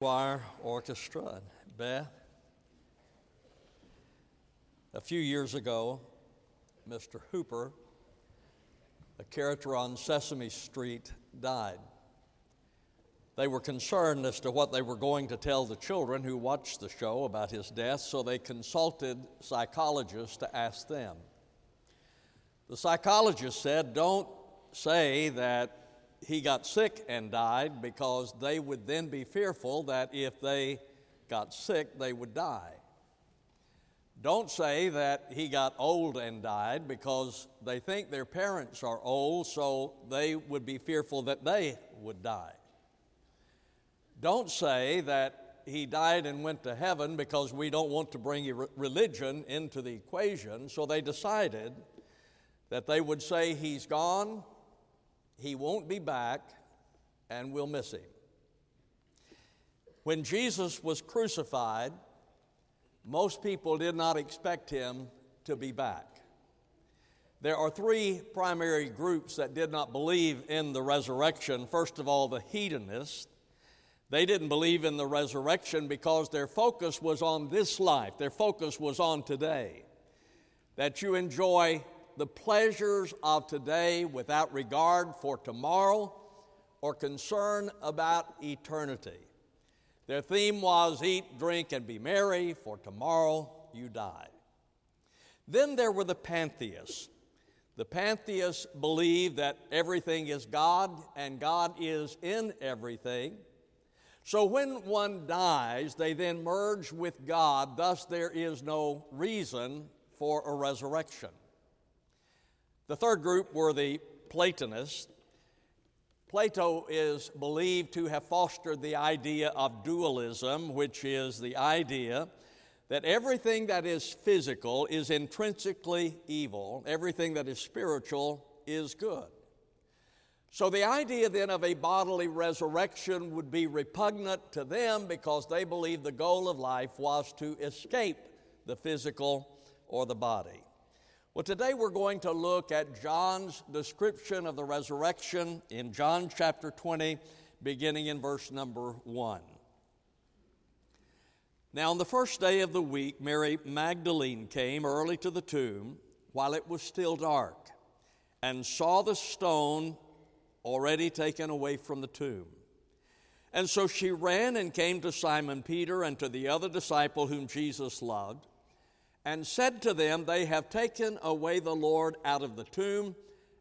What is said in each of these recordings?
choir orchestra Beth. A few years ago, Mr. Hooper, a character on Sesame Street, died. They were concerned as to what they were going to tell the children who watched the show about his death, so they consulted psychologists to ask them. The psychologist said, Don't say that he got sick and died because they would then be fearful that if they got sick, they would die. Don't say that he got old and died because they think their parents are old, so they would be fearful that they would die. Don't say that he died and went to heaven because we don't want to bring religion into the equation, so they decided that they would say he's gone he won't be back, and we'll miss him. When Jesus was crucified, most people did not expect him to be back. There are three primary groups that did not believe in the resurrection. First of all, the hedonists. They didn't believe in the resurrection because their focus was on this life, their focus was on today. That you enjoy the pleasures of today without regard for tomorrow or concern about eternity. Their theme was eat, drink, and be merry, for tomorrow you die. Then there were the pantheists. The pantheists believe that everything is God and God is in everything. So when one dies, they then merge with God, thus, there is no reason for a resurrection. The third group were the Platonists. Plato is believed to have fostered the idea of dualism, which is the idea that everything that is physical is intrinsically evil, everything that is spiritual is good. So the idea then of a bodily resurrection would be repugnant to them because they believed the goal of life was to escape the physical or the body. Well, today we're going to look at John's description of the resurrection in John chapter 20, beginning in verse number 1. Now, on the first day of the week, Mary Magdalene came early to the tomb while it was still dark and saw the stone already taken away from the tomb. And so she ran and came to Simon Peter and to the other disciple whom Jesus loved and said to them, They have taken away the Lord out of the tomb,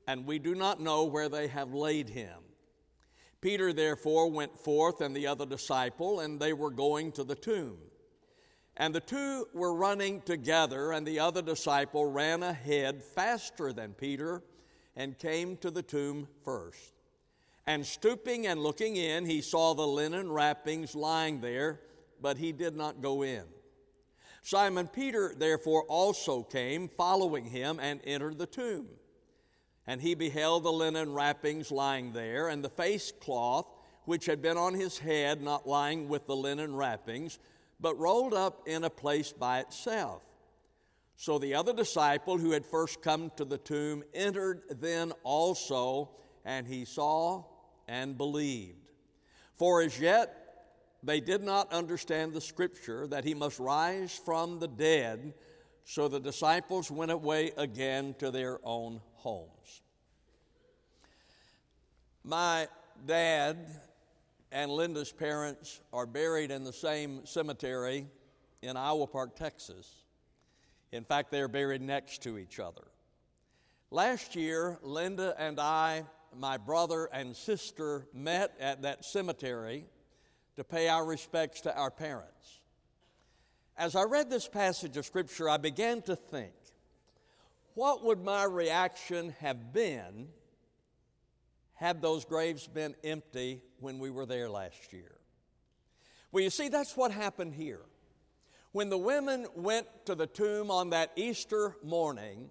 and we do not know where they have laid him. Peter therefore went forth and the other disciple, and they were going to the tomb. And the two were running together, and the other disciple ran ahead faster than Peter and came to the tomb first. And stooping and looking in, he saw the linen wrappings lying there, but he did not go in. Simon Peter therefore also came, following him, and entered the tomb. And he beheld the linen wrappings lying there, and the face cloth which had been on his head not lying with the linen wrappings, but rolled up in a place by itself. So the other disciple who had first come to the tomb entered then also, and he saw and believed. For as yet they did not understand the scripture that he must rise from the dead, so the disciples went away again to their own homes. My dad and Linda's parents are buried in the same cemetery in Iowa Park, Texas. In fact, they're buried next to each other. Last year, Linda and I, my brother and sister, met at that cemetery to pay our respects to our parents. As I read this passage of Scripture, I began to think, what would my reaction have been had those graves been empty when we were there last year? Well, you see, that's what happened here. When the women went to the tomb on that Easter morning,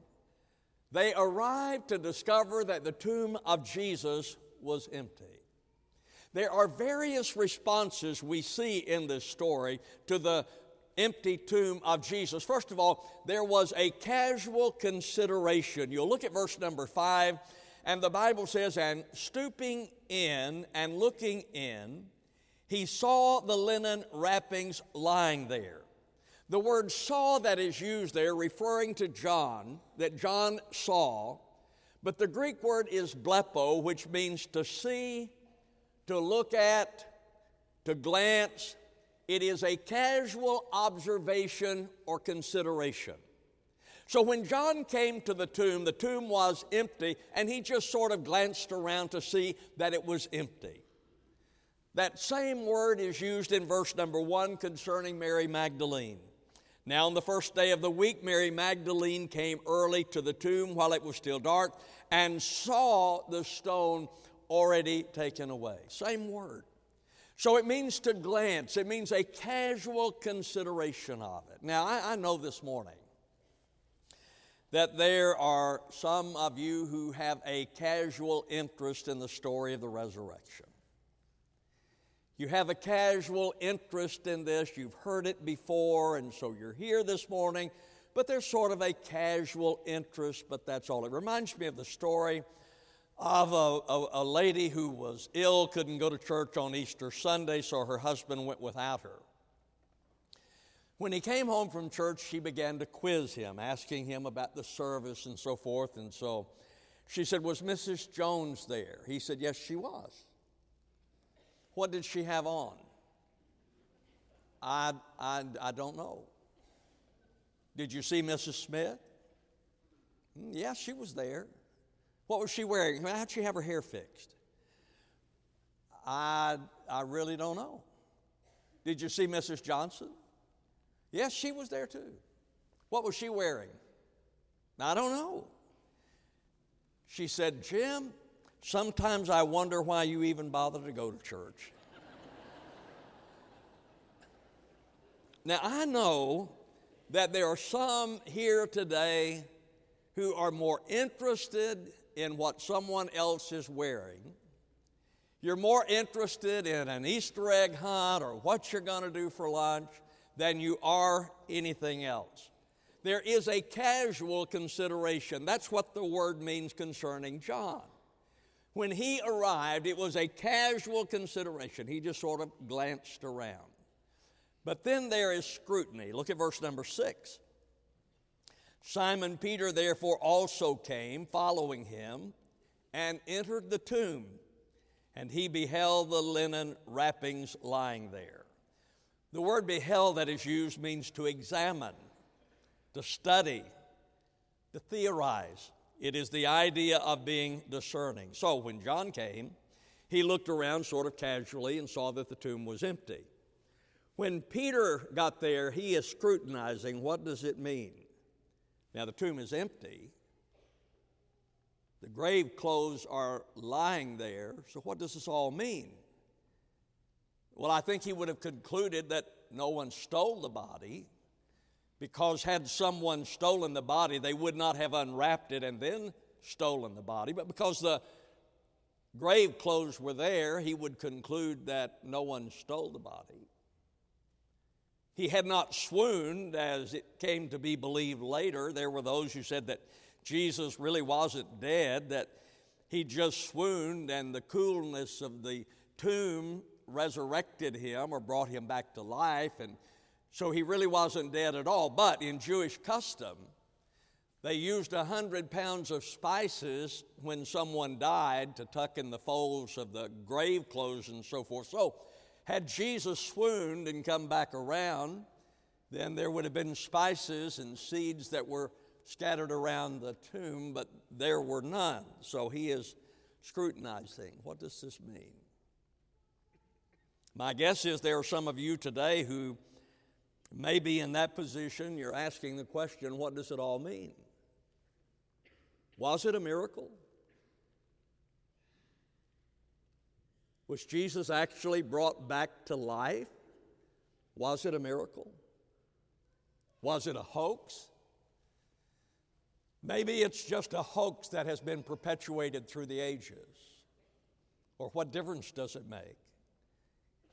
they arrived to discover that the tomb of Jesus was empty. There are various responses we see in this story to the empty tomb of Jesus. First of all, there was a casual consideration. You'll look at verse number five, and the Bible says, And stooping in and looking in, he saw the linen wrappings lying there. The word saw that is used there, referring to John, that John saw, but the Greek word is blepo, which means to see, to look at, to glance. It is a casual observation or consideration. So when John came to the tomb, the tomb was empty, and he just sort of glanced around to see that it was empty. That same word is used in verse number one concerning Mary Magdalene. Now, on the first day of the week, Mary Magdalene came early to the tomb while it was still dark and saw the stone already taken away. Same word. So it means to glance, it means a casual consideration of it. Now, I, I know this morning that there are some of you who have a casual interest in the story of the resurrection. You have a casual interest in this, you've heard it before, and so you're here this morning, but there's sort of a casual interest, but that's all. It reminds me of the story of a, a, a lady who was ill, couldn't go to church on Easter Sunday, so her husband went without her. When he came home from church, she began to quiz him, asking him about the service and so forth. And so she said, Was Mrs. Jones there? He said, Yes, she was. What did she have on? I, I, I don't know. Did you see Mrs. Smith? Mm, yeah, she was there. What was she wearing? How'd she have her hair fixed? I, I really don't know. Did you see Mrs. Johnson? Yes, she was there too. What was she wearing? I don't know. She said, Jim, Sometimes I wonder why you even bother to go to church. now, I know that there are some here today who are more interested in what someone else is wearing. You're more interested in an Easter egg hunt or what you're going to do for lunch than you are anything else. There is a casual consideration. That's what the word means concerning John. When he arrived, it was a casual consideration. He just sort of glanced around. But then there is scrutiny. Look at verse number six. Simon Peter therefore also came, following him, and entered the tomb, and he beheld the linen wrappings lying there. The word beheld that is used means to examine, to study, to theorize. It is the idea of being discerning. So when John came, he looked around sort of casually and saw that the tomb was empty. When Peter got there, he is scrutinizing what does it mean? Now, the tomb is empty. The grave clothes are lying there. So, what does this all mean? Well, I think he would have concluded that no one stole the body because had someone stolen the body, they would not have unwrapped it and then stolen the body. But because the grave clothes were there, he would conclude that no one stole the body. He had not swooned, as it came to be believed later. There were those who said that Jesus really wasn't dead, that he just swooned, and the coolness of the tomb resurrected him or brought him back to life. And so he really wasn't dead at all. But in Jewish custom, they used a hundred pounds of spices when someone died to tuck in the folds of the grave clothes and so forth. So, had Jesus swooned and come back around, then there would have been spices and seeds that were scattered around the tomb, but there were none. So he is scrutinizing. What does this mean? My guess is there are some of you today who may be in that position, you're asking the question what does it all mean? Was it a miracle? Was Jesus actually brought back to life? Was it a miracle? Was it a hoax? Maybe it's just a hoax that has been perpetuated through the ages. Or what difference does it make?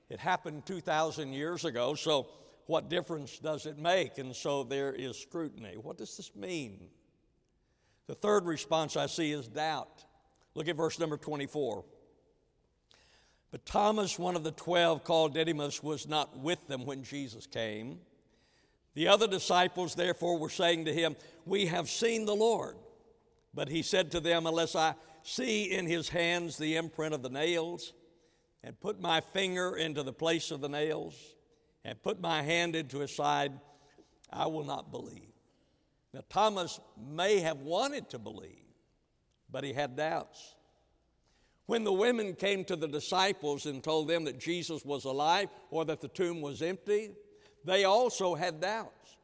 It happened 2,000 years ago, so what difference does it make? And so there is scrutiny. What does this mean? The third response I see is doubt. Look at verse number 24. But Thomas, one of the twelve, called Didymus, was not with them when Jesus came. The other disciples, therefore, were saying to him, We have seen the Lord. But he said to them, Unless I see in his hands the imprint of the nails, and put my finger into the place of the nails, and put my hand into his side, I will not believe. Now, Thomas may have wanted to believe, but he had doubts. When the women came to the disciples and told them that Jesus was alive or that the tomb was empty, they also had doubts.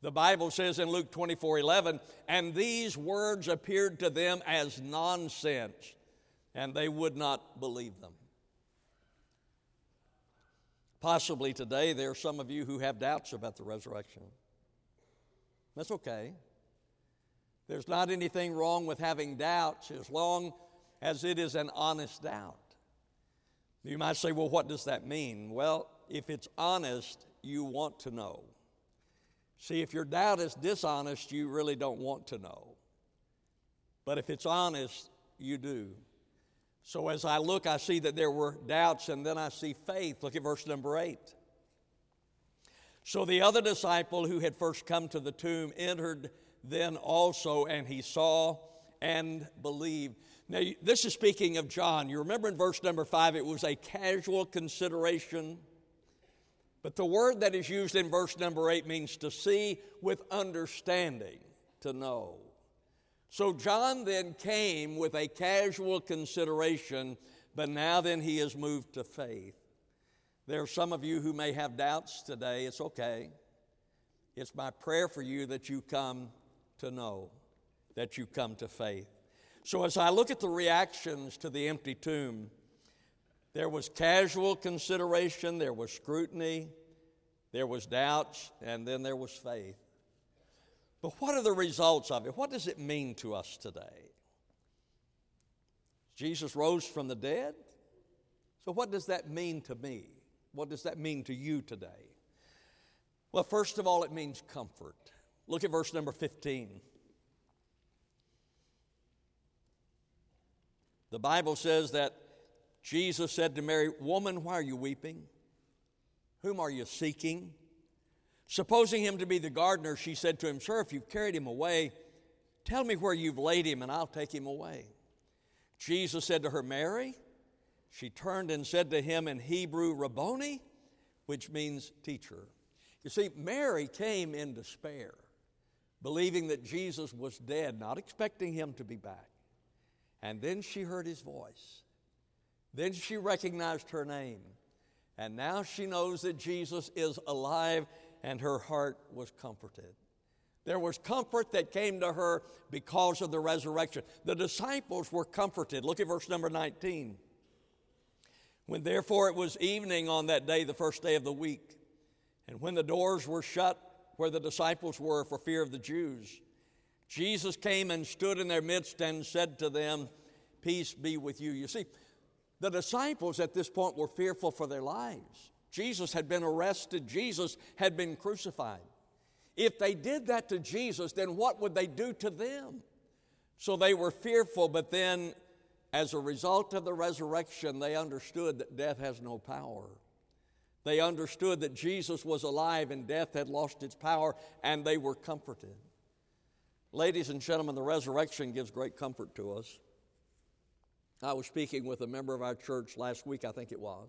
The Bible says in Luke 24 11, and these words appeared to them as nonsense, and they would not believe them. Possibly today, there are some of you who have doubts about the resurrection. That's okay. There's not anything wrong with having doubts as long as it is an honest doubt. You might say, well, what does that mean? Well, if it's honest, you want to know. See, if your doubt is dishonest, you really don't want to know. But if it's honest, you do. So as I look, I see that there were doubts, and then I see faith. Look at verse number eight. So the other disciple who had first come to the tomb entered then also, and he saw and believed. Now, this is speaking of John. You remember in verse number five, it was a casual consideration but the word that is used in verse number eight means to see with understanding, to know. So John then came with a casual consideration, but now then he has moved to faith. There are some of you who may have doubts today. It's okay. It's my prayer for you that you come to know, that you come to faith. So as I look at the reactions to the empty tomb, there was casual consideration, there was scrutiny, there was doubts, and then there was faith. But what are the results of it? What does it mean to us today? Jesus rose from the dead. So, what does that mean to me? What does that mean to you today? Well, first of all, it means comfort. Look at verse number 15. The Bible says that Jesus said to Mary, Woman, why are you weeping? Whom are you seeking? Supposing him to be the gardener, she said to him, Sir, if you've carried him away, tell me where you've laid him, and I'll take him away. Jesus said to her, Mary. She turned and said to him in Hebrew, Rabboni, which means teacher. You see, Mary came in despair, believing that Jesus was dead, not expecting him to be back. And then she heard his voice. Then she recognized her name. And now she knows that Jesus is alive, and her heart was comforted. There was comfort that came to her because of the resurrection. The disciples were comforted. Look at verse number 19. When therefore it was evening on that day, the first day of the week, and when the doors were shut where the disciples were for fear of the Jews, Jesus came and stood in their midst and said to them, Peace be with you. You see, the disciples at this point were fearful for their lives. Jesus had been arrested, Jesus had been crucified. If they did that to Jesus, then what would they do to them? So they were fearful, but then as a result of the resurrection, they understood that death has no power. They understood that Jesus was alive and death had lost its power, and they were comforted. Ladies and gentlemen, the resurrection gives great comfort to us. I was speaking with a member of our church last week, I think it was.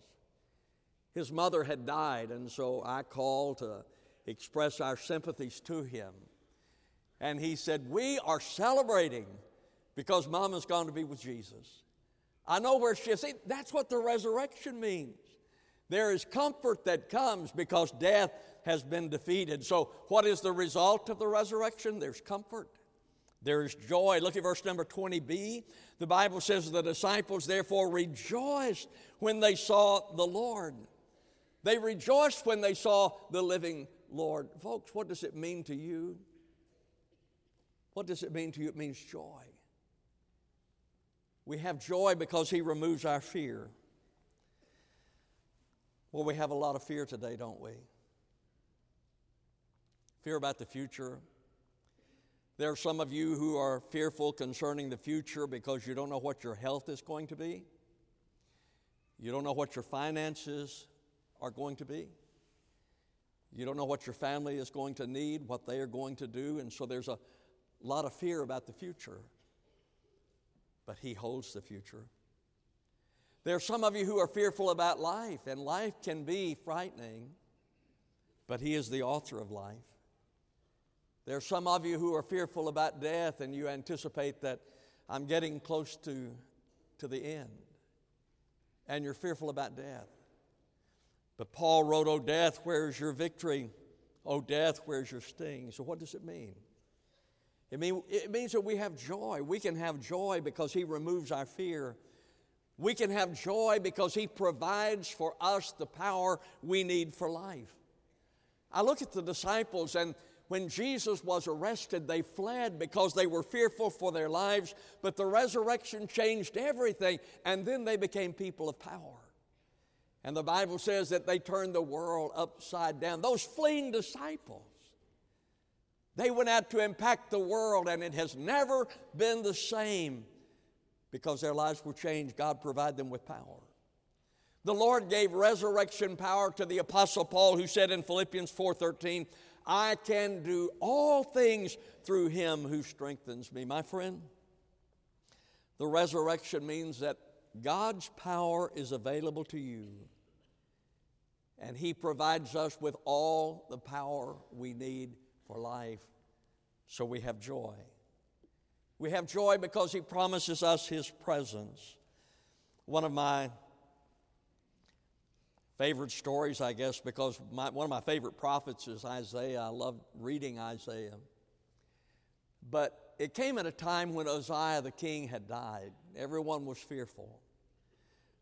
His mother had died, and so I called to express our sympathies to him. And he said, We are celebrating because Mama's gone to be with Jesus. I know where she is. See, that's what the resurrection means. There is comfort that comes because death has been defeated. So, what is the result of the resurrection? There's comfort. There's joy. Look at verse number 20b. The Bible says the disciples therefore rejoiced when they saw the Lord. They rejoiced when they saw the living Lord. Folks, what does it mean to you? What does it mean to you? It means joy. We have joy because He removes our fear. Well, we have a lot of fear today, don't we? Fear about the future, there are some of you who are fearful concerning the future because you don't know what your health is going to be. You don't know what your finances are going to be. You don't know what your family is going to need, what they are going to do, and so there's a lot of fear about the future. But He holds the future. There are some of you who are fearful about life, and life can be frightening, but He is the author of life. There are some of you who are fearful about death, and you anticipate that I'm getting close to, to the end, and you're fearful about death. But Paul wrote, O death, where's your victory? O death, where's your sting? So, what does it mean? It, mean, it means that we have joy. We can have joy because He removes our fear. We can have joy because He provides for us the power we need for life. I look at the disciples, and when Jesus was arrested, they fled because they were fearful for their lives, but the resurrection changed everything, and then they became people of power. And the Bible says that they turned the world upside down. Those fleeing disciples, they went out to impact the world, and it has never been the same because their lives were changed. God provided them with power. The Lord gave resurrection power to the apostle Paul who said in Philippians 4:13, "I can do all things through him who strengthens me." My friend, the resurrection means that God's power is available to you, and He provides us with all the power we need for life, so we have joy. We have joy because He promises us His presence. One of my favorite stories, I guess, because my, one of my favorite prophets is Isaiah. I love reading Isaiah. But it came at a time when Uzziah the king had died. Everyone was fearful.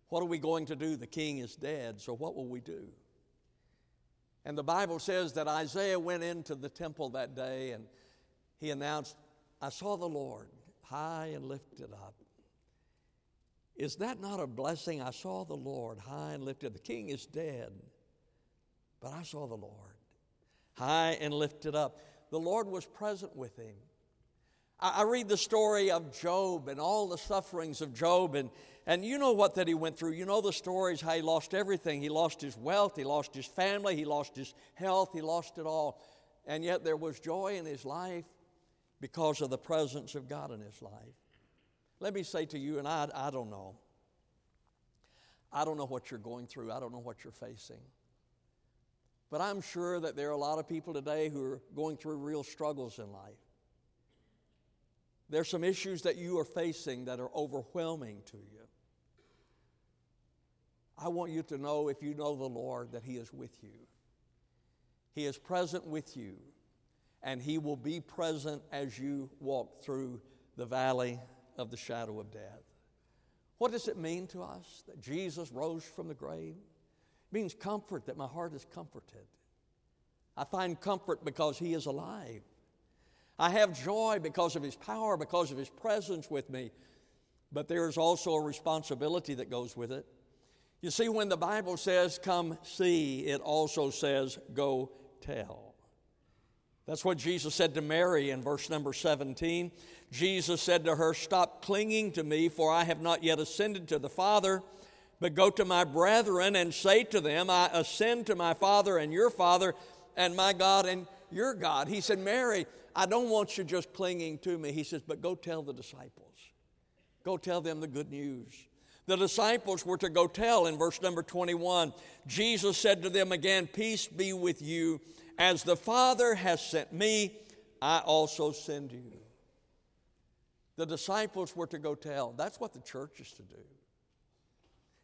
What are we going to do? The king is dead, so what will we do? And the Bible says that Isaiah went into the temple that day and he announced, I saw the Lord high and lifted up. Is that not a blessing? I saw the Lord high and lifted. Up. The king is dead, but I saw the Lord high and lifted up. The Lord was present with him. I, read the story of Job and all the sufferings of Job, and, and you know what that he went through. You know the stories how he lost everything. He lost his wealth, he lost his family, he lost his health, he lost it all. And yet there was joy in his life because of the presence of God in his life. Let me say to you, and I, I don't know. I don't know what you're going through, I don't know what you're facing. But I'm sure that there are a lot of people today who are going through real struggles in life. There's some issues that you are facing that are overwhelming to you. I want you to know, if you know the Lord, that He is with you. He is present with you, and He will be present as you walk through the valley of the shadow of death. What does it mean to us that Jesus rose from the grave? It means comfort, that my heart is comforted. I find comfort because He is alive. I have joy because of His power, because of His presence with me. But there is also a responsibility that goes with it. You see, when the Bible says, come see, it also says, go tell. That's what Jesus said to Mary in verse number 17. Jesus said to her, Stop clinging to me, for I have not yet ascended to the Father, but go to my brethren and say to them, I ascend to my Father and your Father, and my God and your God. He said, Mary, I don't want you just clinging to me. He says, but go tell the disciples. Go tell them the good news. The disciples were to go tell in verse number 21. Jesus said to them again, Peace be with you. As the Father has sent me, I also send you. The disciples were to go tell. That's what the church is to do.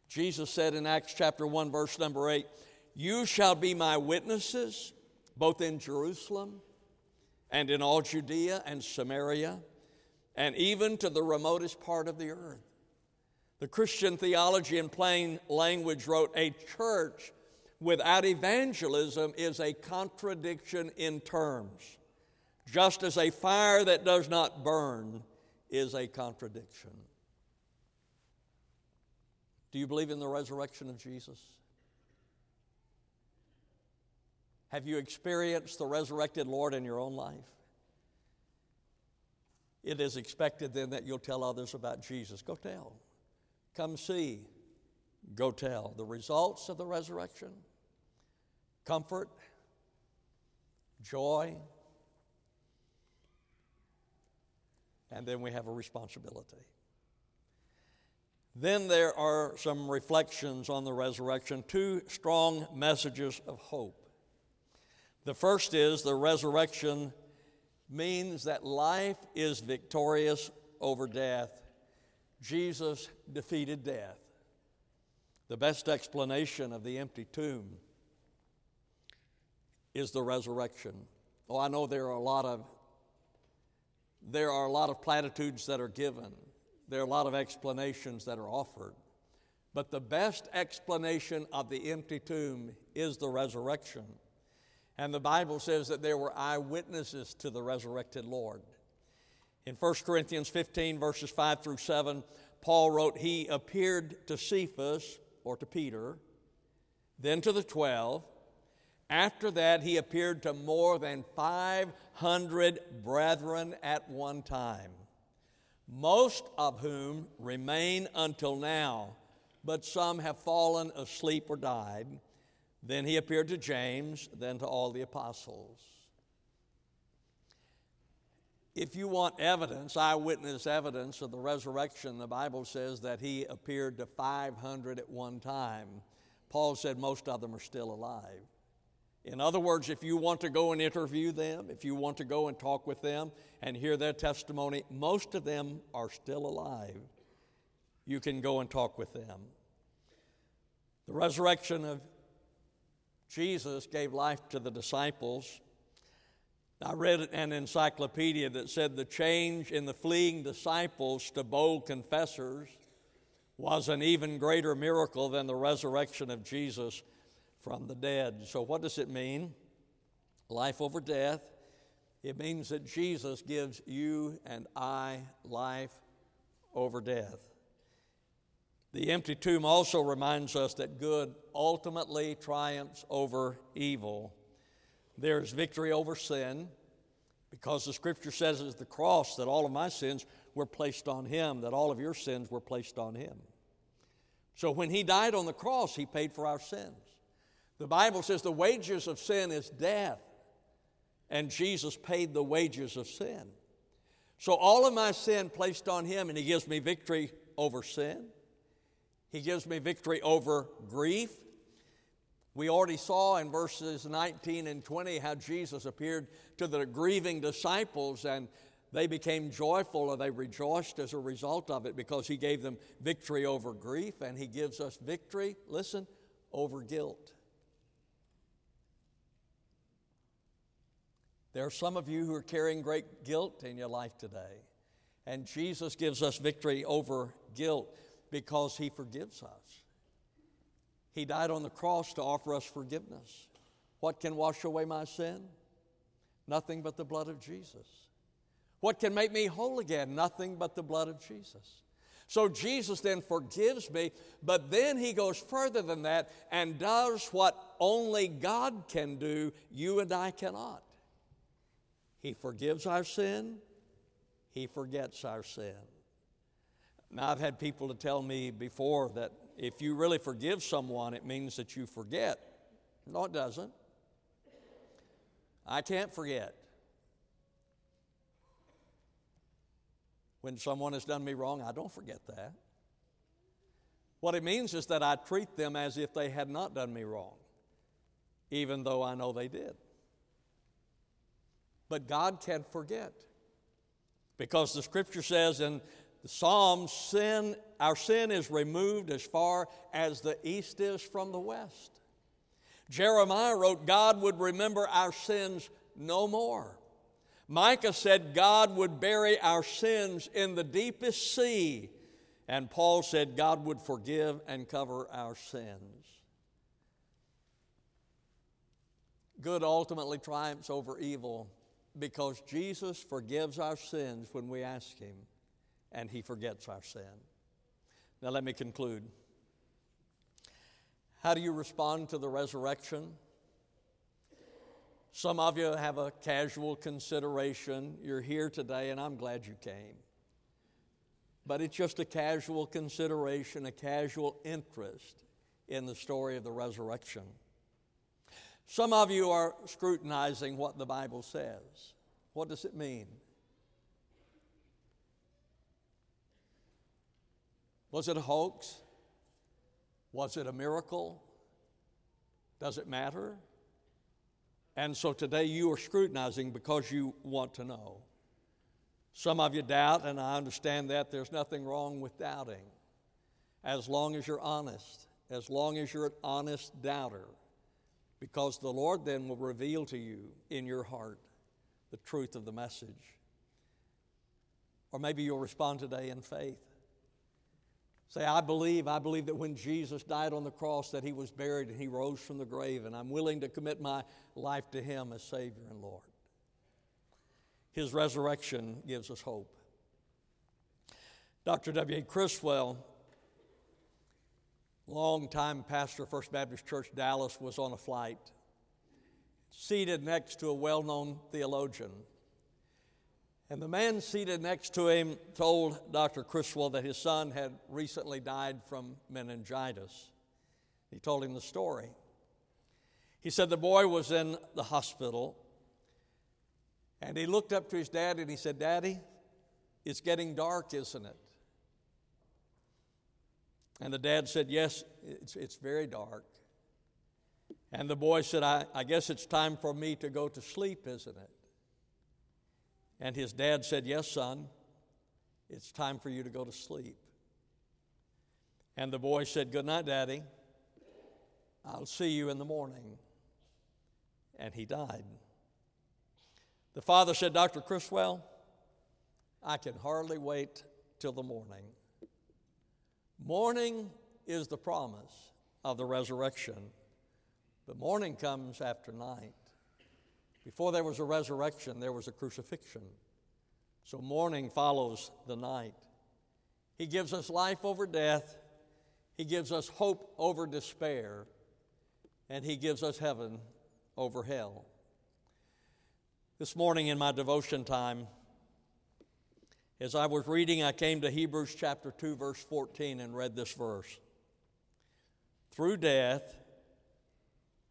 Jesus said in Acts chapter 1, verse number 8, You shall be my witnesses, both in Jerusalem and in all Judea and Samaria, and even to the remotest part of the earth. The Christian Theology in Plain Language wrote A church without evangelism is a contradiction in terms, just as a fire that does not burn is a contradiction. Do you believe in the resurrection of Jesus? Have you experienced the resurrected Lord in your own life? It is expected then that you'll tell others about Jesus. Go tell. Come see. Go tell. The results of the resurrection comfort, joy, and then we have a responsibility. Then there are some reflections on the resurrection, two strong messages of hope. The first is the resurrection means that life is victorious over death. Jesus defeated death. The best explanation of the empty tomb is the resurrection. Oh, I know there are a lot of there are a lot of platitudes that are given. There are a lot of explanations that are offered. But the best explanation of the empty tomb is the resurrection. And the Bible says that there were eyewitnesses to the resurrected Lord. In 1 Corinthians 15, verses 5 through 7, Paul wrote, He appeared to Cephas, or to Peter, then to the twelve. After that, he appeared to more than 500 brethren at one time, most of whom remain until now, but some have fallen asleep or died. Then he appeared to James, then to all the apostles. If you want evidence, eyewitness evidence of the resurrection, the Bible says that he appeared to 500 at one time. Paul said most of them are still alive. In other words, if you want to go and interview them, if you want to go and talk with them and hear their testimony, most of them are still alive. You can go and talk with them. The resurrection of Jesus gave life to the disciples. I read an encyclopedia that said the change in the fleeing disciples to bold confessors was an even greater miracle than the resurrection of Jesus from the dead. So, what does it mean? Life over death. It means that Jesus gives you and I life over death. The empty tomb also reminds us that good ultimately triumphs over evil. There's victory over sin because the scripture says it's the cross that all of my sins were placed on him, that all of your sins were placed on him. So when he died on the cross, he paid for our sins. The Bible says the wages of sin is death, and Jesus paid the wages of sin. So all of my sin placed on him, and he gives me victory over sin. He gives me victory over grief. We already saw in verses 19 and 20 how Jesus appeared to the grieving disciples and they became joyful or they rejoiced as a result of it because he gave them victory over grief and he gives us victory, listen, over guilt. There are some of you who are carrying great guilt in your life today, and Jesus gives us victory over guilt because he forgives us. He died on the cross to offer us forgiveness. What can wash away my sin? Nothing but the blood of Jesus. What can make me whole again? Nothing but the blood of Jesus. So Jesus then forgives me, but then he goes further than that and does what only God can do, you and I cannot. He forgives our sin, he forgets our sin. Now, I've had people to tell me before that if you really forgive someone, it means that you forget. No, it doesn't. I can't forget. When someone has done me wrong, I don't forget that. What it means is that I treat them as if they had not done me wrong, even though I know they did. But God can forget. Because the scripture says in the Psalms, sin, our sin is removed as far as the east is from the west. Jeremiah wrote, God would remember our sins no more. Micah said, God would bury our sins in the deepest sea. And Paul said, God would forgive and cover our sins. Good ultimately triumphs over evil because Jesus forgives our sins when we ask Him and He forgets our sin. Now, let me conclude. How do you respond to the resurrection? Some of you have a casual consideration. You're here today, and I'm glad you came. but it's just a casual consideration, a casual interest in the story of the resurrection. Some of you are scrutinizing what the Bible says. What does it mean? Was it a hoax? Was it a miracle? Does it matter? And so today you are scrutinizing because you want to know. Some of you doubt, and I understand that. There's nothing wrong with doubting as long as you're honest, as long as you're an honest doubter, because the Lord then will reveal to you in your heart the truth of the message. Or maybe you'll respond today in faith. Say, I believe, I believe that when Jesus died on the cross, that he was buried and he rose from the grave, and I'm willing to commit my life to him as Savior and Lord. His resurrection gives us hope. Dr. W.A. Criswell, longtime pastor, First Baptist Church, Dallas, was on a flight, seated next to a well known theologian. And the man seated next to him told Dr. Criswell that his son had recently died from meningitis. He told him the story. He said the boy was in the hospital and he looked up to his dad and he said, Daddy, it's getting dark, isn't it? And the dad said, Yes, it's, it's very dark. And the boy said, I, I guess it's time for me to go to sleep, isn't it? And his dad said, Yes, son, it's time for you to go to sleep. And the boy said, Good night, Daddy. I'll see you in the morning. And he died. The father said, Dr. Criswell, I can hardly wait till the morning. Morning is the promise of the resurrection, but morning comes after night. Before there was a resurrection, there was a crucifixion. So morning follows the night. He gives us life over death, He gives us hope over despair, and He gives us heaven over hell. This morning in my devotion time, as I was reading, I came to Hebrews chapter 2, verse 14, and read this verse. Through death,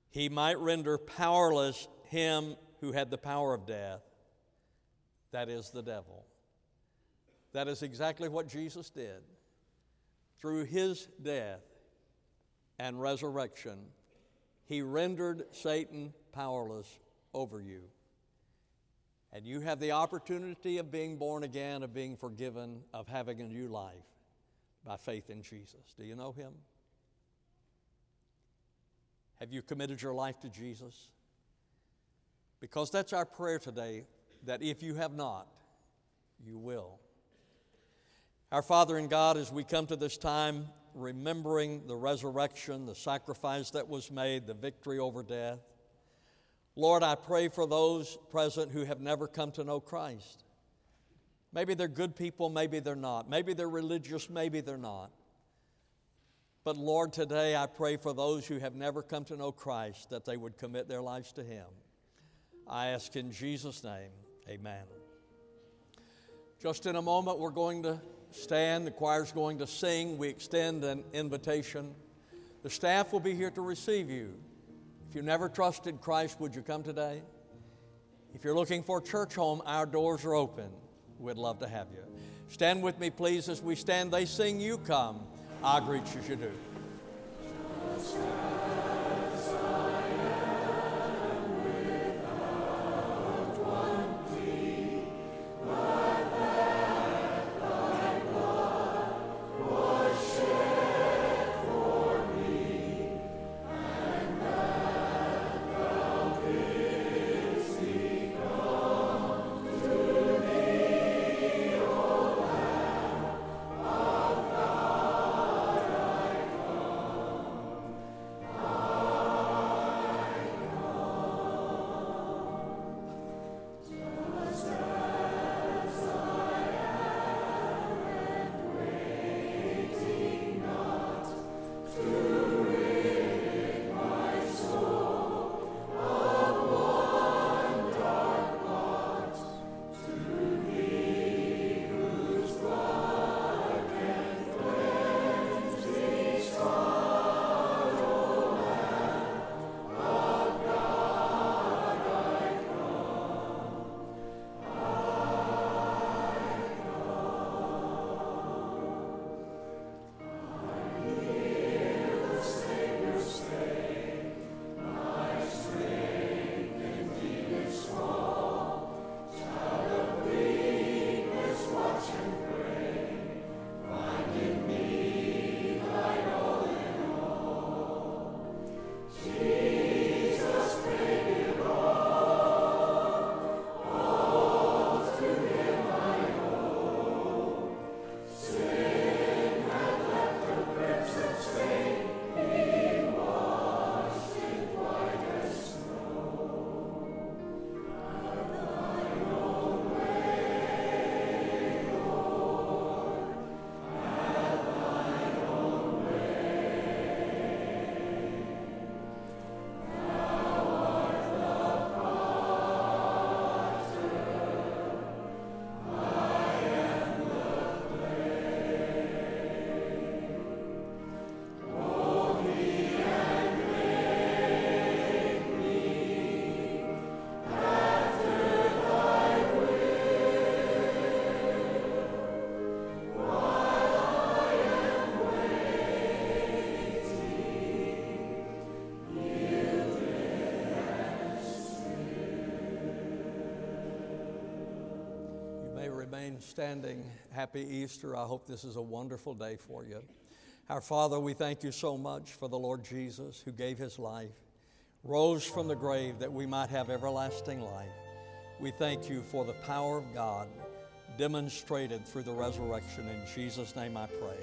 he might render powerless him who had the power of death, that is the devil. That is exactly what Jesus did. Through his death and resurrection, he rendered Satan powerless over you. And you have the opportunity of being born again, of being forgiven, of having a new life by faith in Jesus. Do you know him? Have you committed your life to Jesus? Because that's our prayer today that if you have not, you will. Our Father in God, as we come to this time, remembering the resurrection, the sacrifice that was made, the victory over death, Lord, I pray for those present who have never come to know Christ. Maybe they're good people, maybe they're not. Maybe they're religious, maybe they're not. But Lord, today I pray for those who have never come to know Christ that they would commit their lives to Him. I ask in Jesus' name, amen. Just in a moment, we're going to stand. The choir's going to sing. We extend an invitation. The staff will be here to receive you. If you've never trusted Christ, would you come today? If you're looking for a church home, our doors are open. We'd love to have you. Stand with me, please, as we stand. They sing, You come. I greet you as you do. Remain standing. Happy Easter. I hope this is a wonderful day for you. Our Father, we thank you so much for the Lord Jesus who gave his life, rose from the grave that we might have everlasting life. We thank you for the power of God demonstrated through the resurrection. In Jesus' name I pray.